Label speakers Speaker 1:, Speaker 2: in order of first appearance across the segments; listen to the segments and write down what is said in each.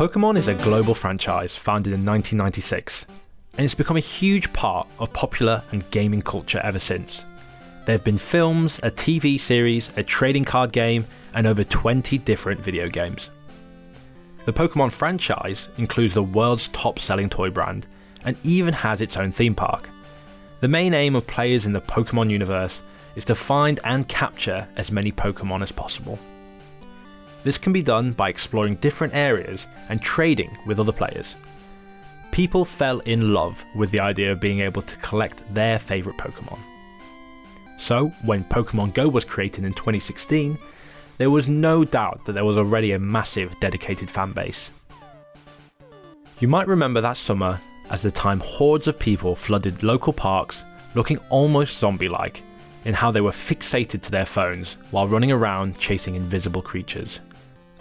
Speaker 1: Pokemon is a global franchise founded in 1996, and it's become a huge part of popular and gaming culture ever since. There have been films, a TV series, a trading card game, and over 20 different video games. The Pokemon franchise includes the world's top selling toy brand and even has its own theme park. The main aim of players in the Pokemon universe is to find and capture as many Pokemon as possible. This can be done by exploring different areas and trading with other players. People fell in love with the idea of being able to collect their favourite Pokemon. So, when Pokemon Go was created in 2016, there was no doubt that there was already a massive dedicated fan base. You might remember that summer as the time hordes of people flooded local parks looking almost zombie like in how they were fixated to their phones while running around chasing invisible creatures.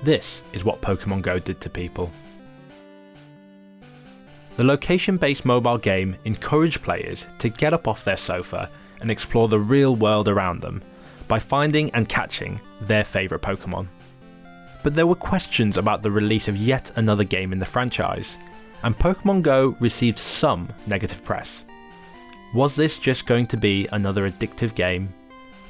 Speaker 1: This is what Pokemon Go did to people. The location based mobile game encouraged players to get up off their sofa and explore the real world around them by finding and catching their favourite Pokemon. But there were questions about the release of yet another game in the franchise, and Pokemon Go received some negative press. Was this just going to be another addictive game?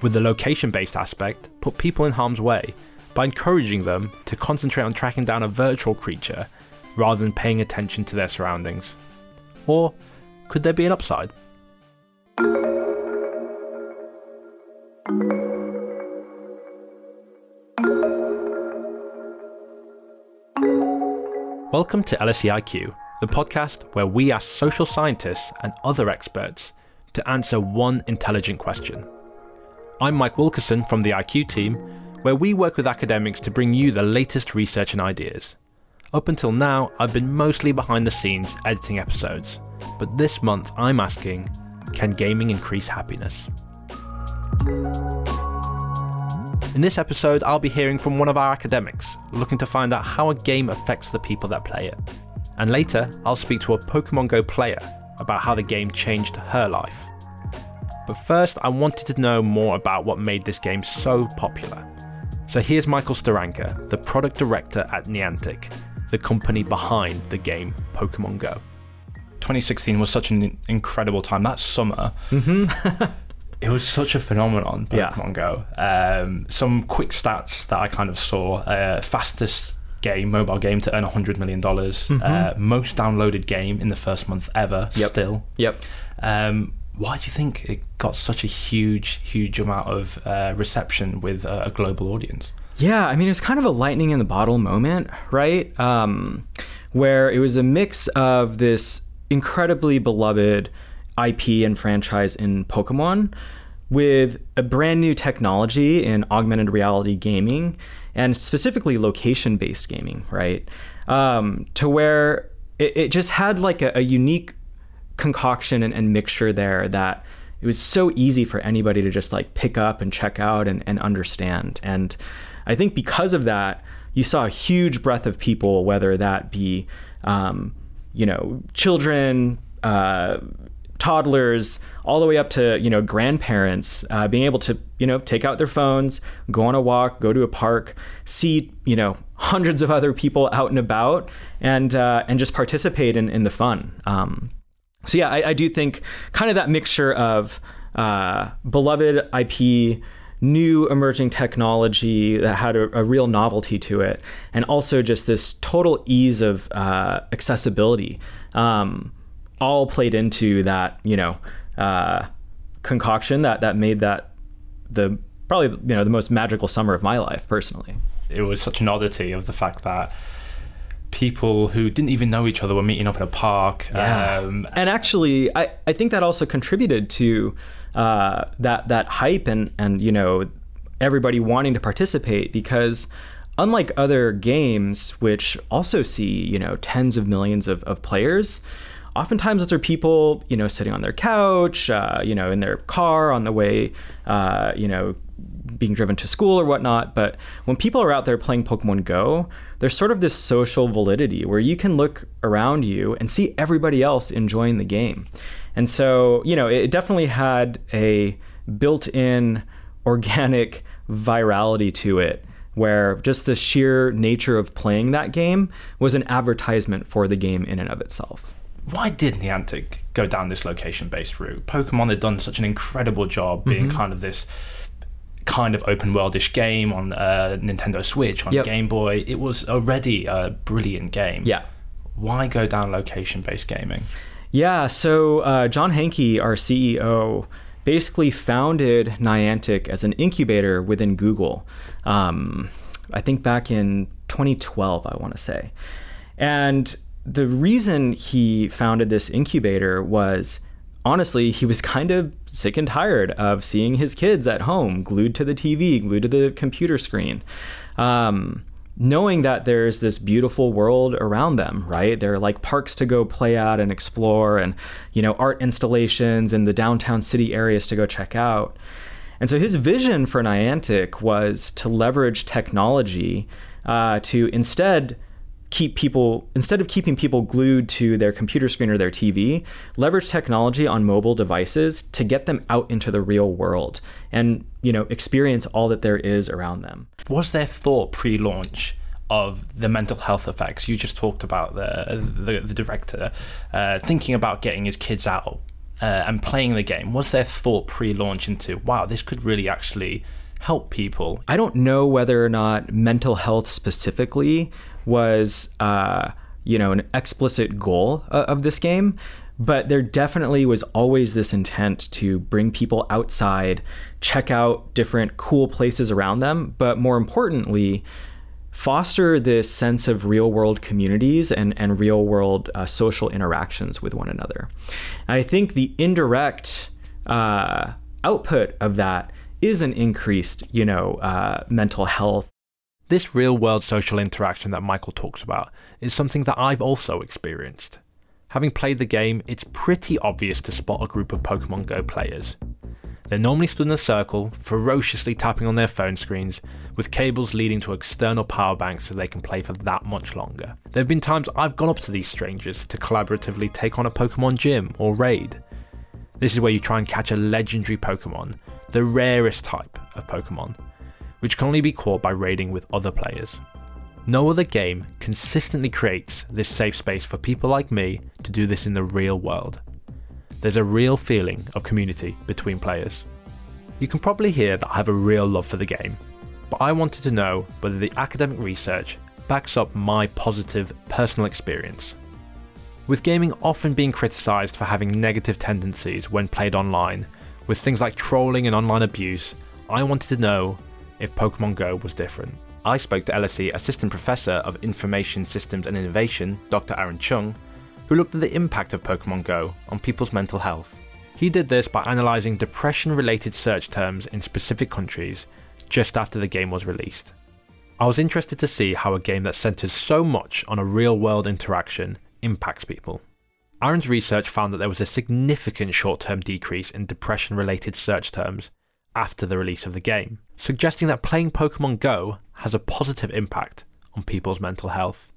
Speaker 1: Would the location based aspect put people in harm's way by encouraging them to concentrate on tracking down a virtual creature rather than paying attention to their surroundings? Or could there be an upside? Welcome to LSE IQ, the podcast where we ask social scientists and other experts to answer one intelligent question. I'm Mike Wilkerson from the IQ team, where we work with academics to bring you the latest research and ideas. Up until now, I've been mostly behind the scenes editing episodes, but this month I'm asking can gaming increase happiness? In this episode, I'll be hearing from one of our academics, looking to find out how a game affects the people that play it. And later, I'll speak to a Pokemon Go player about how the game changed her life. But first, I wanted to know more about what made this game so popular. So here's Michael Steranka, the product director at Niantic, the company behind the game Pokemon Go.
Speaker 2: 2016 was such an incredible time. That summer,
Speaker 1: Mm-hmm.
Speaker 2: it was such a phenomenon.
Speaker 1: Yeah.
Speaker 2: Pokemon Go. Um, some quick stats that I kind of saw: uh, fastest game, mobile game to earn 100 million dollars. Uh, most downloaded game in the first month ever.
Speaker 1: Mm-hmm. Yep.
Speaker 2: Still.
Speaker 1: Yep.
Speaker 2: Um, why do you think it got such a huge, huge amount of uh, reception with uh, a global audience?
Speaker 3: Yeah, I mean, it was kind of a lightning in the bottle moment, right? Um, where it was a mix of this incredibly beloved IP and franchise in Pokemon with a brand new technology in augmented reality gaming and specifically location based gaming, right? Um, to where it, it just had like a, a unique concoction and, and mixture there that it was so easy for anybody to just like pick up and check out and, and understand. And I think because of that, you saw a huge breadth of people, whether that be, um, you know, children, uh, toddlers, all the way up to you know grandparents, uh, being able to you know take out their phones, go on a walk, go to a park, see you know hundreds of other people out and about, and uh, and just participate in, in the fun. Um, so yeah, I, I do think kind of that mixture of uh, beloved IP, new emerging technology that had a, a real novelty to it, and also just this total ease of uh, accessibility, um, all played into that you know uh, concoction that that made that the probably you know the most magical summer of my life personally.
Speaker 2: It was such an oddity of the fact that people who didn't even know each other were meeting up in a park. Um,
Speaker 3: and actually, I, I think that also contributed to uh, that that hype and and you know everybody wanting to participate because unlike other games which also see you know tens of millions of, of players oftentimes those are people you know sitting on their couch uh, you know in their car on the way uh, you know being driven to school or whatnot. But when people are out there playing Pokemon Go, there's sort of this social validity where you can look around you and see everybody else enjoying the game. And so, you know, it definitely had a built in organic virality to it where just the sheer nature of playing that game was an advertisement for the game in and of itself
Speaker 2: why did Niantic go down this location based route? Pokemon had done such an incredible job being mm-hmm. kind of this kind of open worldish game on uh, Nintendo Switch, on yep. Game Boy. It was already a brilliant game.
Speaker 3: Yeah.
Speaker 2: Why go down location based gaming?
Speaker 3: Yeah, so uh, John Hanke, our CEO, basically founded Niantic as an incubator within Google. Um, I think back in 2012, I want to say. And the reason he founded this incubator was honestly, he was kind of sick and tired of seeing his kids at home, glued to the TV, glued to the computer screen. Um, knowing that there's this beautiful world around them, right? There are like parks to go play at and explore, and you know, art installations in the downtown city areas to go check out. And so his vision for Niantic was to leverage technology uh, to instead keep people instead of keeping people glued to their computer screen or their TV, leverage technology on mobile devices to get them out into the real world and you know experience all that there is around them.
Speaker 2: Was there thought pre-launch of the mental health effects you just talked about the the, the director uh, thinking about getting his kids out uh, and playing the game? Was there thought pre-launch into wow this could really actually help people?
Speaker 3: I don't know whether or not mental health specifically was uh, you know an explicit goal uh, of this game but there definitely was always this intent to bring people outside check out different cool places around them but more importantly foster this sense of real world communities and, and real world uh, social interactions with one another. And i think the indirect uh, output of that is an increased you know uh, mental health
Speaker 1: this real world social interaction that Michael talks about is something that I've also experienced. Having played the game, it's pretty obvious to spot a group of Pokemon Go players. They're normally stood in a circle, ferociously tapping on their phone screens, with cables leading to external power banks so they can play for that much longer. There have been times I've gone up to these strangers to collaboratively take on a Pokemon gym or raid. This is where you try and catch a legendary Pokemon, the rarest type of Pokemon, which can only be caught by raiding with other players. No other game consistently creates this safe space for people like me to do this in the real world. There's a real feeling of community between players. You can probably hear that I have a real love for the game, but I wanted to know whether the academic research backs up my positive personal experience. With gaming often being criticised for having negative tendencies when played online, with things like trolling and online abuse, I wanted to know if Pokemon Go was different. I spoke to LSE Assistant Professor of Information Systems and Innovation, Dr. Aaron Cheng, who looked at the impact of Pokemon Go on people's mental health. He did this by analysing depression related search terms in specific countries just after the game was released. I was interested to see how a game that centres so much on a real world interaction impacts people. Aaron's research found that there was a significant short term decrease in depression related search terms after the release of the game, suggesting that playing Pokemon Go has a positive impact on people's mental health.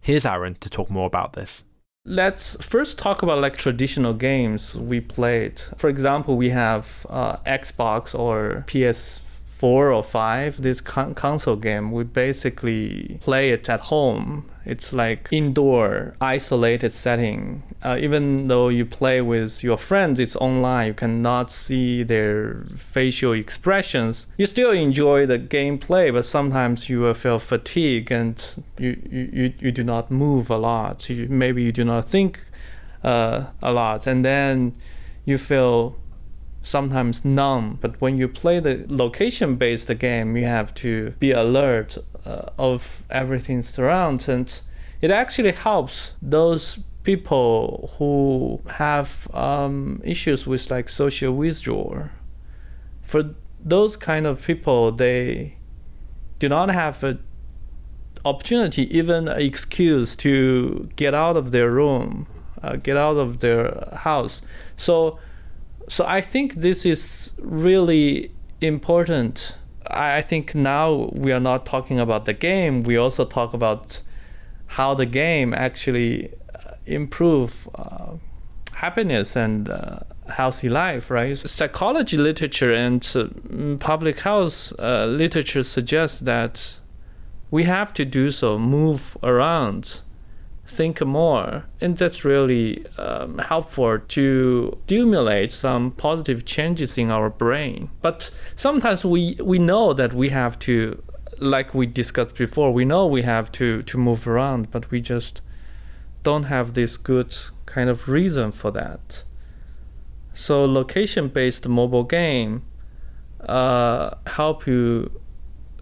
Speaker 1: Here's Aaron to talk more about this.
Speaker 4: Let's first talk about like traditional games we played. For example, we have uh, Xbox or PS four or five, this con- console game, we basically play it at home. It's like indoor, isolated setting. Uh, even though you play with your friends, it's online. You cannot see their facial expressions. You still enjoy the gameplay, but sometimes you will feel fatigue and you, you, you do not move a lot. You, maybe you do not think uh, a lot. And then you feel sometimes numb. But when you play the location based game, you have to be alert uh, of everything surrounds, and it actually helps those people who have um, issues with like social withdrawal. For those kind of people, they do not have a opportunity, even an excuse to get out of their room, uh, get out of their house. So so I think this is really important. I think now we are not talking about the game. We also talk about how the game actually uh, improve uh, happiness and uh, healthy life, right? Psychology literature and uh, public health uh, literature suggests that we have to do so, move around, think more, and that's really um, helpful to stimulate some positive changes in our brain. But sometimes we we know that we have to, like we discussed before, we know we have to to move around, but we just don't have this good kind of reason for that. So location-based mobile game uh, help you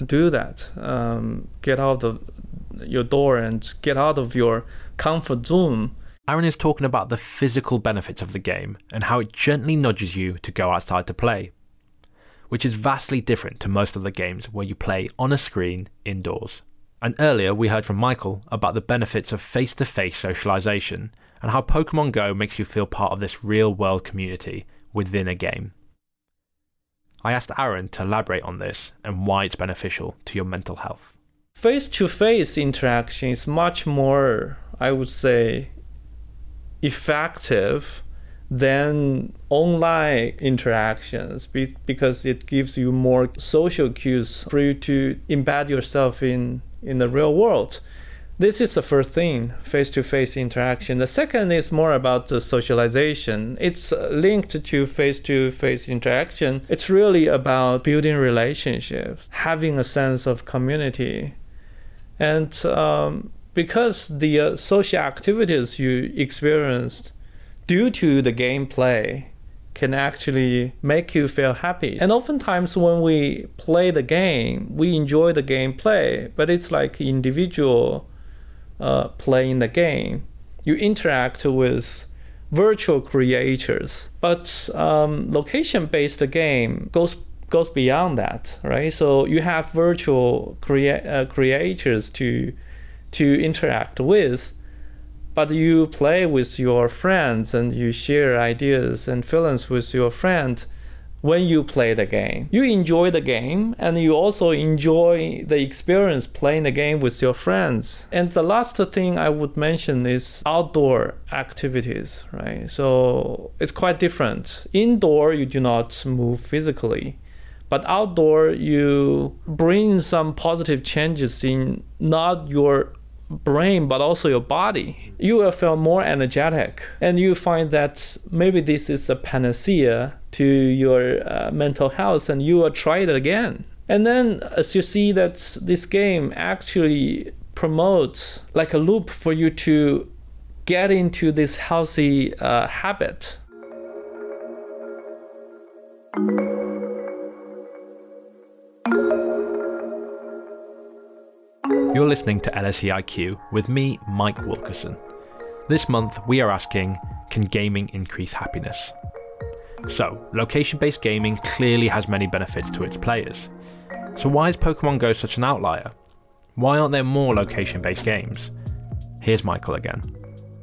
Speaker 4: do that. Um, get out of your door and get out of your comfort zone.
Speaker 1: Aaron is talking about the physical benefits of the game and how it gently nudges you to go outside to play, which is vastly different to most of the games where you play on a screen indoors. And earlier we heard from Michael about the benefits of face to face socialization and how Pokemon Go makes you feel part of this real world community within a game. I asked Aaron to elaborate on this and why it's beneficial to your mental health.
Speaker 4: Face to face interaction is much more, I would say, effective than online interactions be- because it gives you more social cues for you to embed yourself in in the real world. This is the first thing, face to face interaction. The second is more about the socialization. It's linked to face to face interaction. It's really about building relationships, having a sense of community. And um, because the uh, social activities you experienced due to the gameplay can actually make you feel happy. And oftentimes when we play the game, we enjoy the gameplay, but it's like individual uh, playing the game. You interact with virtual creators, but um, location-based game goes goes beyond that, right? So you have virtual crea- uh, creators to to interact with but you play with your friends and you share ideas and feelings with your friend when you play the game. You enjoy the game and you also enjoy the experience playing the game with your friends. And the last thing I would mention is outdoor activities, right? So it's quite different. Indoor, you do not move physically. But outdoor, you bring some positive changes in not your brain but also your body. You will feel more energetic. And you find that maybe this is a panacea to your uh, mental health and you will try it again. And then as you see that this game actually promotes like a loop for you to get into this healthy uh, habit
Speaker 1: You're listening to LSEIQ with me, Mike Wilkerson. This month, we are asking Can gaming increase happiness? So, location based gaming clearly has many benefits to its players. So, why is Pokemon Go such an outlier? Why aren't there more location based games? Here's Michael again.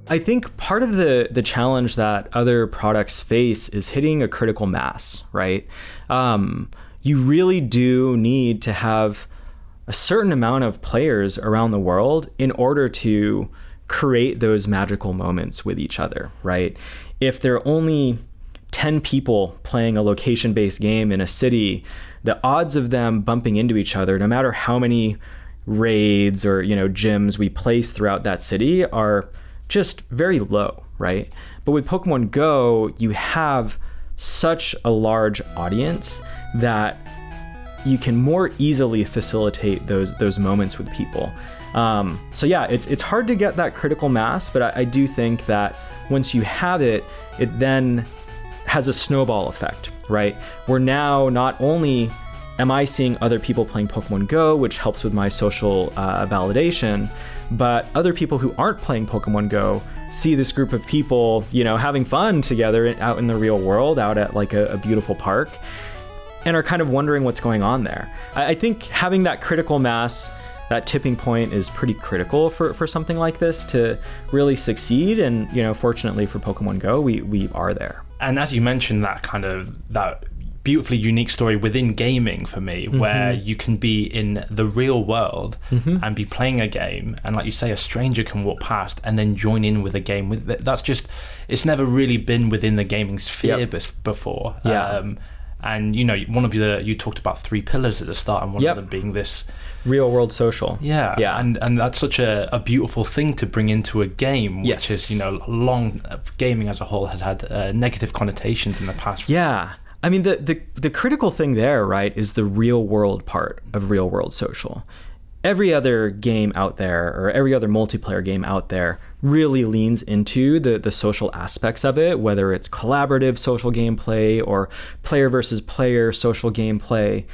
Speaker 3: I think part of the the challenge that other products face is hitting a critical mass, right? Um, you really do need to have a certain amount of players around the world in order to create those magical moments with each other, right? If there are only 10 people playing a location based game in a city, the odds of them bumping into each other, no matter how many raids or you know gyms we place throughout that city are just very low, right? But with Pokemon Go, you have such a large audience that you can more easily facilitate those those moments with people. Um, so yeah, it's it's hard to get that critical mass, but I, I do think that once you have it, it then has a snowball effect, right? Where now not only am I seeing other people playing Pokemon Go, which helps with my social uh, validation, but other people who aren't playing Pokemon Go see this group of people, you know, having fun together out in the real world, out at like a, a beautiful park and are kind of wondering what's going on there. I, I think having that critical mass, that tipping point is pretty critical for, for something like this to really succeed. And, you know, fortunately for Pokemon Go, we, we are there.
Speaker 2: And as you mentioned, that kind of that beautifully unique story within gaming for me where you can be in the real world and be playing a game and like you say a stranger can walk past and then join in with a game with that's just it's never really been within the gaming sphere
Speaker 3: Yep.
Speaker 2: before
Speaker 3: Yeah.
Speaker 2: um, and you know one of the you talked about three pillars at the start and one
Speaker 3: Yep.
Speaker 2: of them being this
Speaker 3: Real world social.
Speaker 2: yeah
Speaker 3: Yeah.
Speaker 2: and and that's such a, a beautiful thing to bring into a game which
Speaker 3: Yes.
Speaker 2: is you know long gaming as a whole has had uh, negative connotations in the past
Speaker 3: Yeah. I mean, the, the, the critical thing there, right, is the real world part of real world social. Every other game out there, or every other multiplayer game out there, really leans into the, the social aspects of it, whether it's collaborative social gameplay or player versus player social gameplay.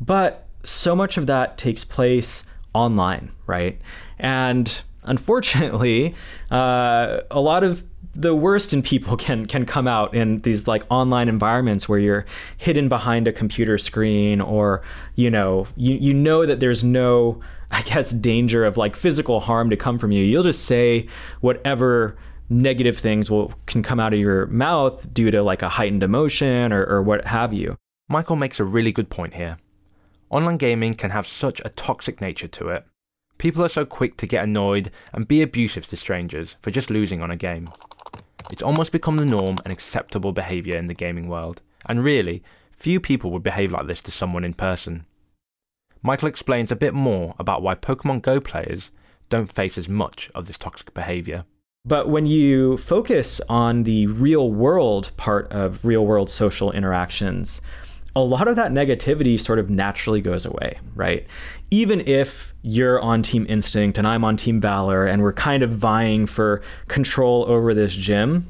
Speaker 3: But so much of that takes place online, right? And unfortunately, uh, a lot of the worst in people can can come out in these like online environments where you're hidden behind a computer screen or you know you you know that there's no I guess danger of like physical harm to come from you. You'll just say whatever negative things will can come out of your mouth due to like a heightened emotion or, or what have you.
Speaker 1: Michael makes a really good point here. Online gaming can have such a toxic nature to it. People are so quick to get annoyed and be abusive to strangers for just losing on a game. It's almost become the norm and acceptable behaviour in the gaming world, and really, few people would behave like this to someone in person. Michael explains a bit more about why Pokemon Go players don't face as much of this toxic behaviour.
Speaker 3: But when you focus on the real world part of real world social interactions, a lot of that negativity sort of naturally goes away, right? Even if you're on Team Instinct and I'm on Team Valor and we're kind of vying for control over this gym,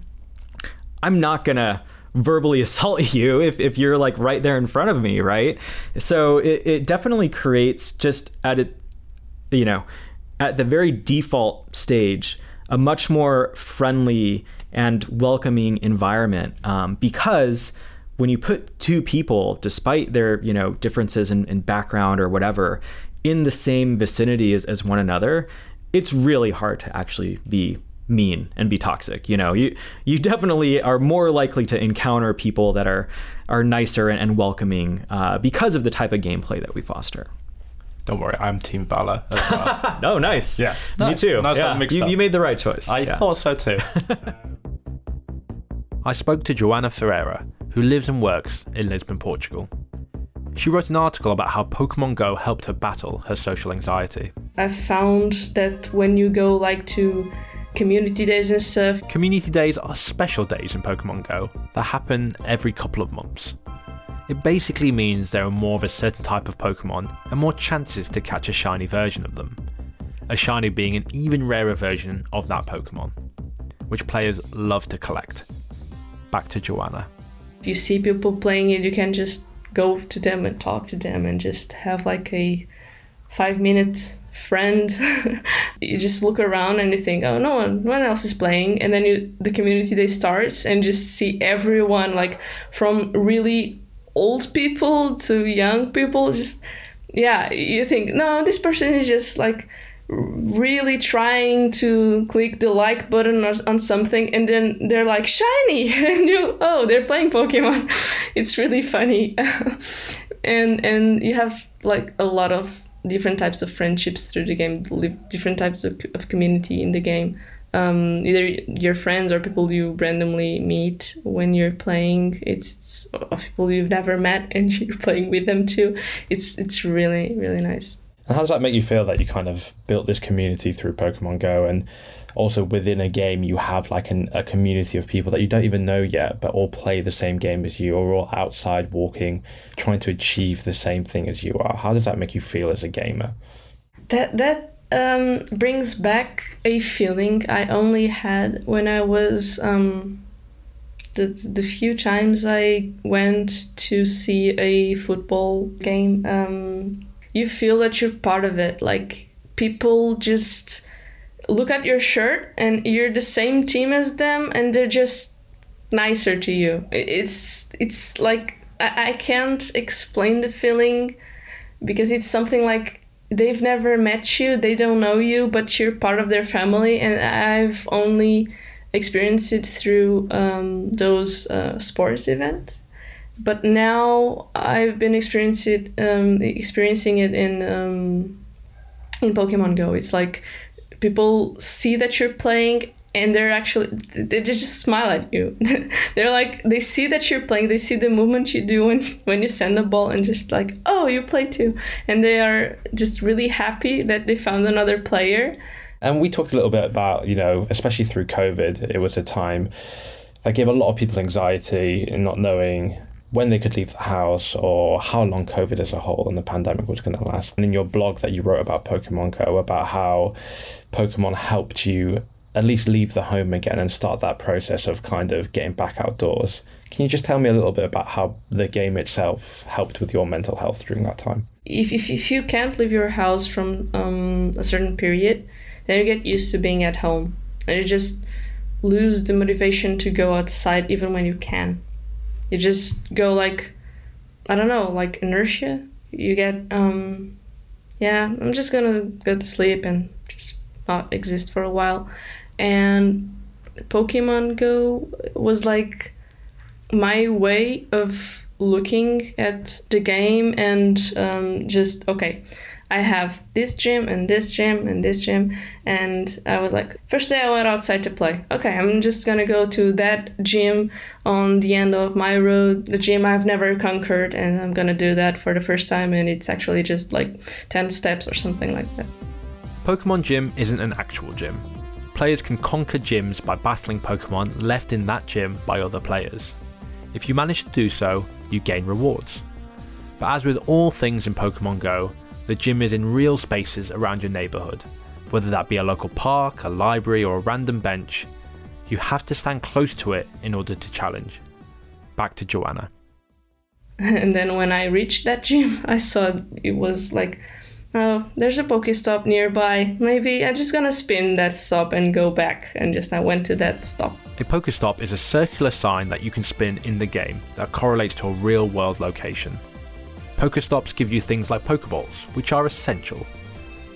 Speaker 3: I'm not gonna verbally assault you if, if you're like right there in front of me, right? So it, it definitely creates just at it, you know, at the very default stage, a much more friendly and welcoming environment um, because when you put two people, despite their you know differences in, in background or whatever, in the same vicinity as, as one another, it's really hard to actually be mean and be toxic. You know, you you definitely are more likely to encounter people that are are nicer and, and welcoming uh, because of the type of gameplay that we foster.
Speaker 2: don't worry i'm team valor as well
Speaker 3: Oh, nice.
Speaker 2: Yeah.
Speaker 3: me
Speaker 2: Nice.
Speaker 3: too.
Speaker 2: Nice
Speaker 3: yeah.
Speaker 2: mixed
Speaker 3: you,
Speaker 2: up.
Speaker 3: you made the right choice.
Speaker 2: i
Speaker 3: Yeah.
Speaker 2: thought so too
Speaker 1: I spoke to Joana Ferreira, who lives and works in Lisbon, Portugal. She wrote an article about how Pokemon Go helped her battle her social anxiety.
Speaker 5: I found that when you go like to community days and stuff,
Speaker 1: Community days are special days in Pokemon Go that happen every couple of months. It basically means there are more of a certain type of Pokemon and more chances to catch a shiny version of them. A shiny being an even rarer version of that Pokemon, which players love to collect. Back to Joanna.
Speaker 5: if you see people playing it, you can just go to them and talk to them and just have like a five minute friend. you just look around and you think, oh, no one, no one else is playing, and then you the community day starts and just see everyone like from really old people to young people just yeah you think no this person is just like really trying to click the like button or, on something and then they're like shiny! And you oh they're playing pokemon. It's really funny. And and you have like a lot of different types of friendships through the game different types of, of community in the game. Um, either your friends or people you randomly meet when you're playing. It's, it's people you've never met and you're playing with them too. It's it's really really nice
Speaker 2: And how does that make you feel that you kind of built this community through Pokemon Go and also within a game you have like an, a community of people that you don't even know yet but all play the same game as you or all outside walking trying to achieve the same thing as you are how does that make you feel as a gamer
Speaker 5: that that um, brings back a feeling I only had when I was um, the the few times I went to see a football game. Um, you feel that you're part of it. Like people just look at your shirt and you're the same team as them, and they're just nicer to you. It's it's like I, I can't explain the feeling because it's something like they've never met you, they don't know you, but you're part of their family. And I've only experienced it through um, those uh, sports events. But now I've been experiencing it, um, experiencing it in um, in Pokemon Go. It's like people see that you're playing and they're actually they just smile at you. they're like they see that you're playing, they see the movement you do when when you send the ball, and just like oh you play too, and they are just really happy that they found another player.
Speaker 2: And we talked a little bit about you know especially through COVID, it was a time that gave a lot of people anxiety in not knowing when they could leave the house or how long COVID as a whole and the pandemic was going to last. And in your blog that you wrote about Pokemon Go, about how Pokemon helped you at least leave the home again and start that process of kind of getting back outdoors. Can you just tell me a little bit about how the game itself helped with your mental health during that time?
Speaker 5: If, if, if you can't leave your house from um, a certain period, then you get used to being at home and you just lose the motivation to go outside even when you can you just go like I don't know, like inertia. You get um yeah, I'm just gonna go to sleep and just not exist for a while. And Pokemon Go was like my way of looking at the game and um, just okay I have this gym and this gym and this gym. And I was like, first day I went outside to play. Okay, I'm just gonna go to that gym on the end of my road, the gym I've never conquered, and I'm gonna do that for the first time. And it's actually just like 10 steps or something like that.
Speaker 1: Pokemon Gym isn't an actual gym. Players can conquer gyms by battling Pokemon left in that gym by other players. If you manage to do so, you gain rewards. But as with all things in Pokemon Go, the gym is in real spaces around your neighbourhood, whether that be a local park, a library, or a random bench. You have to stand close to it in order to challenge. Back to Joanna.
Speaker 5: And then when I reached that gym, I saw it was like, oh, there's a Pokestop nearby. Maybe I'm just gonna spin that stop and go back. And just I went to that stop.
Speaker 1: A Pokestop is a circular sign that you can spin in the game that correlates to a real world location. Pokestops give you things like Pokeballs, which are essential.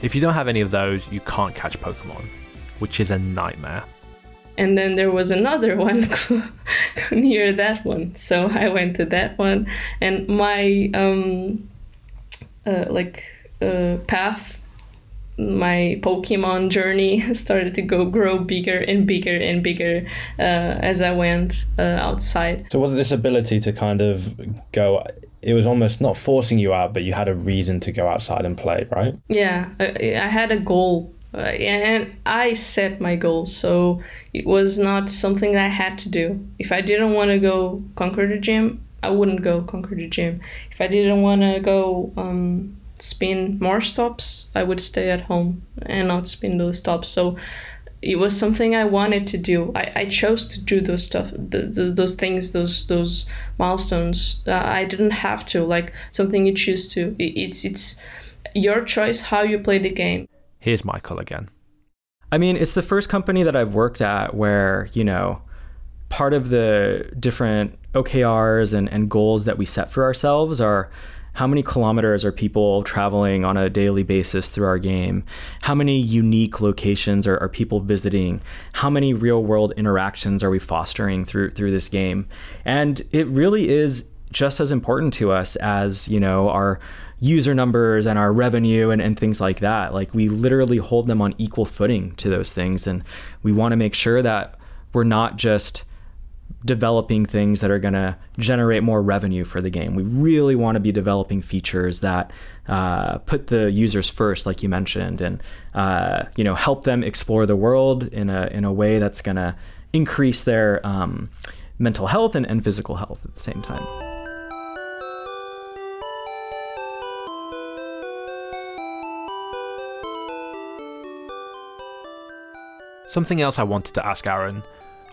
Speaker 1: If you don't have any of those, you can't catch Pokemon, which is a nightmare.
Speaker 5: And then there was another one near that one, so I went to that one, and my um, uh, like uh, path, my Pokemon journey started to go grow bigger and bigger and bigger uh, as I went uh, outside.
Speaker 2: So was it this ability to kind of go it was almost not forcing you out, but you had a reason to go outside and play, right?
Speaker 5: Yeah, I, had a goal. Uh, and I set my goals, so it was not something that I had to do. If I didn't want to go conquer the gym, I wouldn't go conquer the gym. If I didn't want to go um, spin more stops, I would stay at home and not spin those stops. So it was something I wanted to do. I, I chose to do those stuff, the, the, those things, those those milestones. Uh, I didn't have to. Like something you choose to. It, it's it's your choice how you play the game.
Speaker 1: Here's Michael again.
Speaker 3: I mean, it's the first company that I've worked at where you know part of the different OKRs and, and goals that we set for ourselves are how many kilometers are people traveling on a daily basis through our game? How many unique locations are, are people visiting? How many real world interactions are we fostering through through this game? And it really is just as important to us as, you know, our user numbers and our revenue and, and things like that. Like we literally hold them on equal footing to those things. And we want to make sure that we're not just developing things that are going to generate more revenue for the game. We really want to be developing features that uh, put the users first, like you mentioned, and uh, you know help them explore the world in a in a way that's going to increase their um, mental health and, and physical health at the same time.
Speaker 1: Something else I wanted to ask Aaron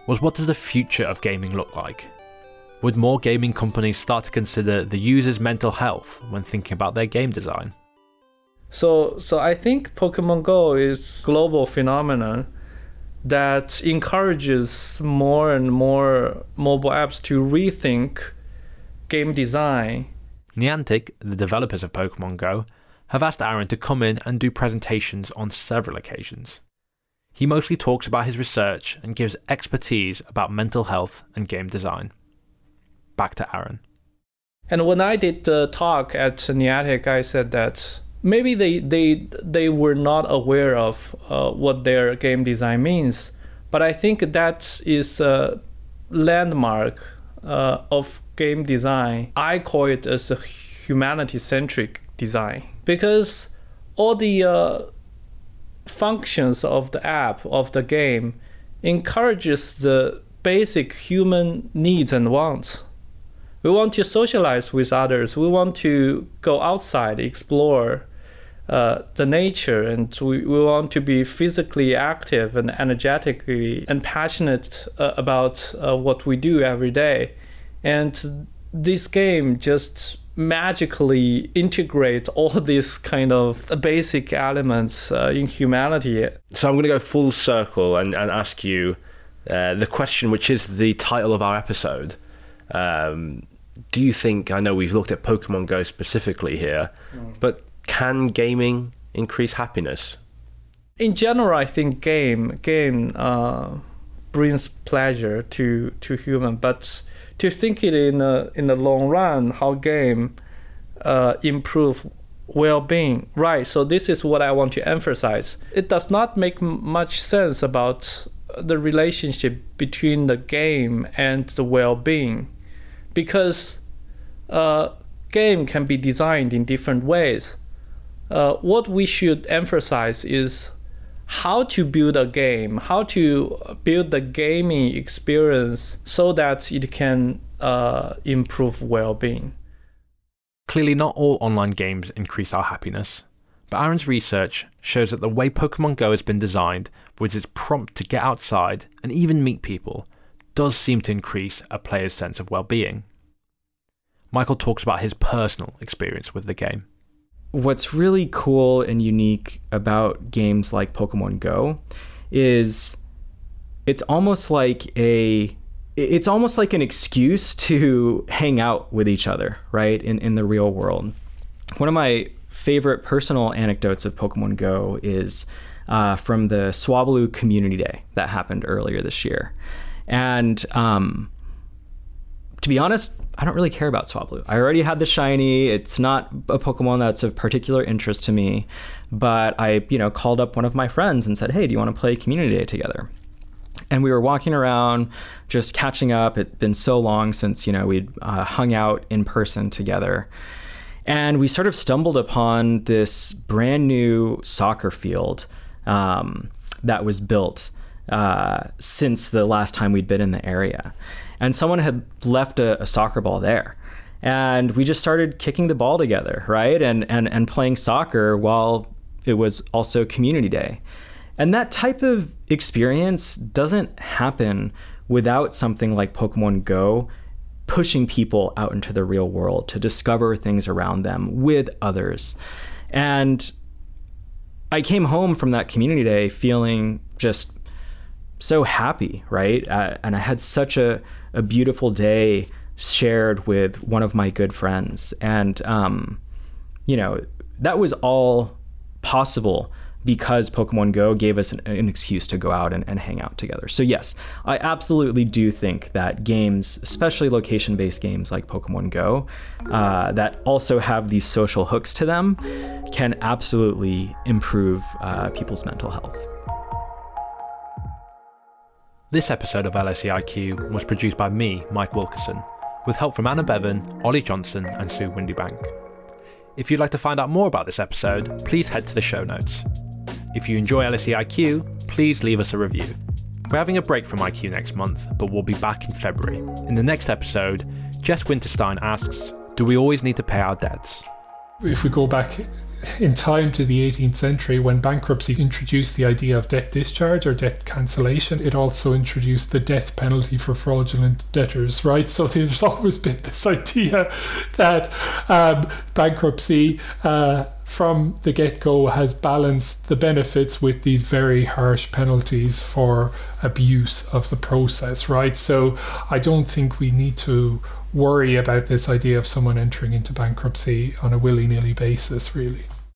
Speaker 1: was what does the future of gaming look like? Would more gaming companies start to consider the user's mental health when thinking about their game design?
Speaker 4: So, so I think Pokemon Go is global phenomenon that encourages more and more mobile apps to rethink game design.
Speaker 1: Niantic, the developers of Pokemon Go, have asked Aaron to come in and do presentations on several occasions. He mostly talks about his research and gives expertise about mental health and game design. Back to Aaron.
Speaker 4: And when I did the talk at Niantic, I said that maybe they they they were not aware of uh, what their game design means, but I think that is a landmark uh, of game design. I call it as a humanity-centric design because all the uh, functions of the app of the game encourages the basic human needs and wants. We want to socialize with others. We want to go outside, explore uh, the nature, and we, we want to be physically active and energetically and passionate uh, about uh, what we do every day. And this game just magically integrate all these kind of basic elements uh, in humanity.
Speaker 1: So I'm going to go full circle and, and ask you uh, the question, which is the title of our episode. Um, do you think, I know we've looked at Pokemon Go specifically here, mm. but can gaming increase happiness?
Speaker 4: In general, I think game game uh, brings pleasure to to human, but to think it in a, in the long run, how game uh, improve well-being. Right so this is what i want to emphasize. It does not make much sense about the relationship between the game and the well-being because uh, game can be designed in different ways. Uh, what we should emphasize is how to build a game, how to build the gaming experience so that it can uh, improve well being.
Speaker 1: Clearly, not all online games increase our happiness, but Aaron's research shows that the way Pokemon Go has been designed, with its prompt to get outside and even meet people, does seem to increase a player's sense of well being. Michael talks about his personal experience with the game
Speaker 3: what's really cool and unique about games like Pokemon Go is it's almost like a it's almost like an excuse to hang out with each other, right? In in the real world. One of my favorite personal anecdotes of Pokemon Go is uh, from the Swablu Community Day that happened earlier this year, and um, to be honest, I don't really care about Swablu. I already had the shiny. It's not a Pokemon that's of particular interest to me, but I, you know, called up one of my friends and said, "Hey, do you want to play Community Day together?" And we were walking around, just catching up. It'd been so long since you know we'd uh, hung out in person together, and we sort of stumbled upon this brand new soccer field um, that was built uh, since the last time we'd been in the area and someone had left a, a soccer ball there and we just started kicking the ball together right and and and playing soccer while it was also community day and that type of experience doesn't happen without something like Pokemon Go pushing people out into the real world to discover things around them with others. And I came home from that community day feeling just so happy, right? Uh, and I had such a, a beautiful day shared with one of my good friends. And, um, you know, that was all possible because Pokemon Go gave us an, an excuse to go out and, and, hang out together. So, yes, I absolutely do think that games, especially location based games like Pokemon Go, uh, that also have these social hooks to them, can absolutely improve uh, people's mental health.
Speaker 1: This episode of LSEIQ was produced by me, Mike Wilkerson, with help from Anna Bevan, Ollie Johnson, and Sue Windybank. If you'd like to find out more about this episode, please head to the show notes. If you enjoy LSEIQ, please leave us a review. We're having a break from IQ next month, but we'll be back in February. In the next episode, Jess Winterstein asks Do we always need to pay our debts?
Speaker 6: If we go back in time to the 18th century when bankruptcy introduced the idea of debt discharge or debt cancellation. It also introduced the death penalty for fraudulent debtors, right? So there's always been this idea that um, bankruptcy. Uh, from the get go, has balanced the benefits with these very harsh penalties for abuse of the process, right? So I don't think we need to worry about this idea of someone entering into bankruptcy on a willy nilly basis, really.